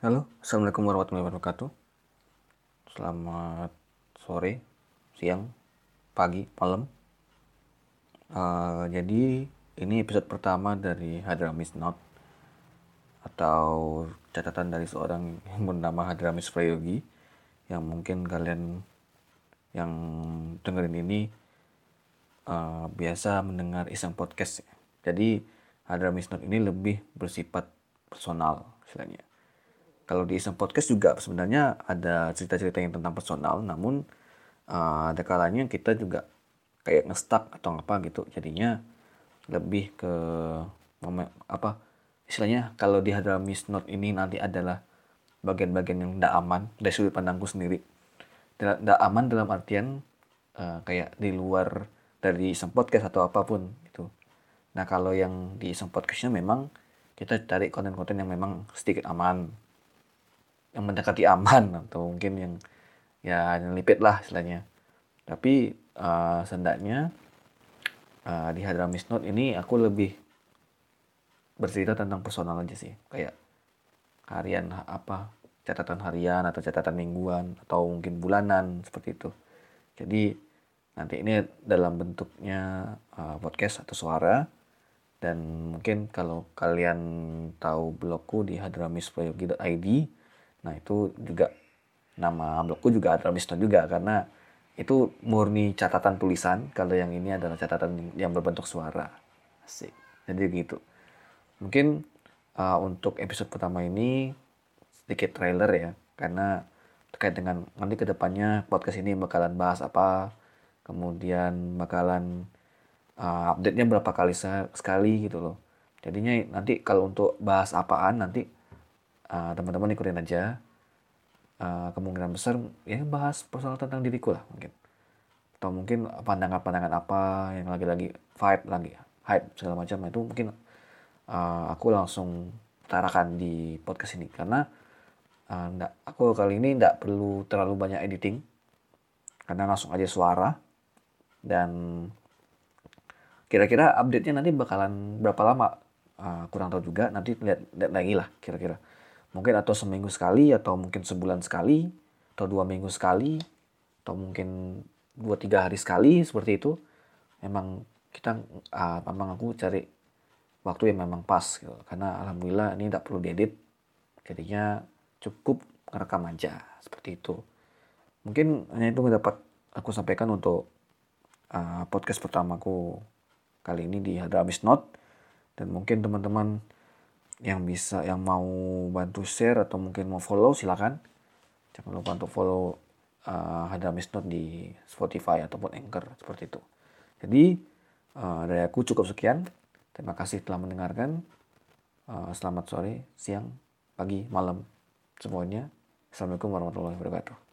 Halo, Assalamualaikum warahmatullahi wabarakatuh. Selamat sore, siang, pagi, malam. Uh, jadi ini episode pertama dari Hadramis Not atau catatan dari seorang yang bernama Hadramis Prayogi yang mungkin kalian yang dengerin ini uh, biasa mendengar iseng podcast. Jadi Hadramis Not ini lebih bersifat personal istilahnya kalau di Iseng Podcast juga sebenarnya ada cerita-cerita yang tentang personal, namun uh, ada kalanya kita juga kayak ngestak atau apa gitu. Jadinya lebih ke apa istilahnya kalau di Hadramis Note ini nanti adalah bagian-bagian yang tidak aman dari sudut pandangku sendiri. Tidak aman dalam artian uh, kayak di luar dari Iseng Podcast atau apa pun itu. Nah kalau yang di Iseng Podcastnya memang kita cari konten-konten yang memang sedikit aman yang mendekati aman atau mungkin yang ya nyelipit lah istilahnya. Tapi uh, sendaknya uh, di Hadramis Note ini aku lebih bercerita tentang personal aja sih. Kayak harian apa catatan harian atau catatan mingguan atau mungkin bulanan seperti itu. Jadi nanti ini dalam bentuknya uh, podcast atau suara dan mungkin kalau kalian tahu blogku di hadramisprayogi.id Nah itu juga nama blogku juga ada Misto juga karena itu murni catatan tulisan kalau yang ini adalah catatan yang berbentuk suara. Asik. Jadi gitu. Mungkin uh, untuk episode pertama ini sedikit trailer ya karena terkait dengan nanti ke depannya podcast ini bakalan bahas apa kemudian bakalan uh, update-nya berapa kali sekali gitu loh jadinya nanti kalau untuk bahas apaan nanti uh, teman-teman ikutin aja. Uh, kemungkinan besar ya bahas personal tentang diriku lah mungkin. Atau mungkin pandangan-pandangan apa yang lagi-lagi vibe lagi hype segala macam itu mungkin uh, aku langsung tarakan di podcast ini. Karena uh, enggak, aku kali ini tidak perlu terlalu banyak editing. Karena langsung aja suara. Dan kira-kira update-nya nanti bakalan berapa lama? Uh, kurang tahu juga. Nanti lihat, lihat lagi lah kira-kira mungkin atau seminggu sekali atau mungkin sebulan sekali atau dua minggu sekali atau mungkin dua tiga hari sekali seperti itu. Memang kita uh, memang aku cari waktu yang memang pas gitu. karena alhamdulillah ini tidak perlu diedit jadinya cukup merekam aja seperti itu. Mungkin hanya itu dapat aku sampaikan untuk uh, podcast pertamaku kali ini di Hadramis Note dan mungkin teman-teman yang bisa yang mau bantu share atau mungkin mau follow silakan. Jangan lupa untuk follow uh, Hadamis Note di Spotify ataupun Anchor seperti itu. Jadi uh, dari aku cukup sekian. Terima kasih telah mendengarkan. Uh, selamat sore siang pagi malam semuanya. Assalamualaikum warahmatullahi wabarakatuh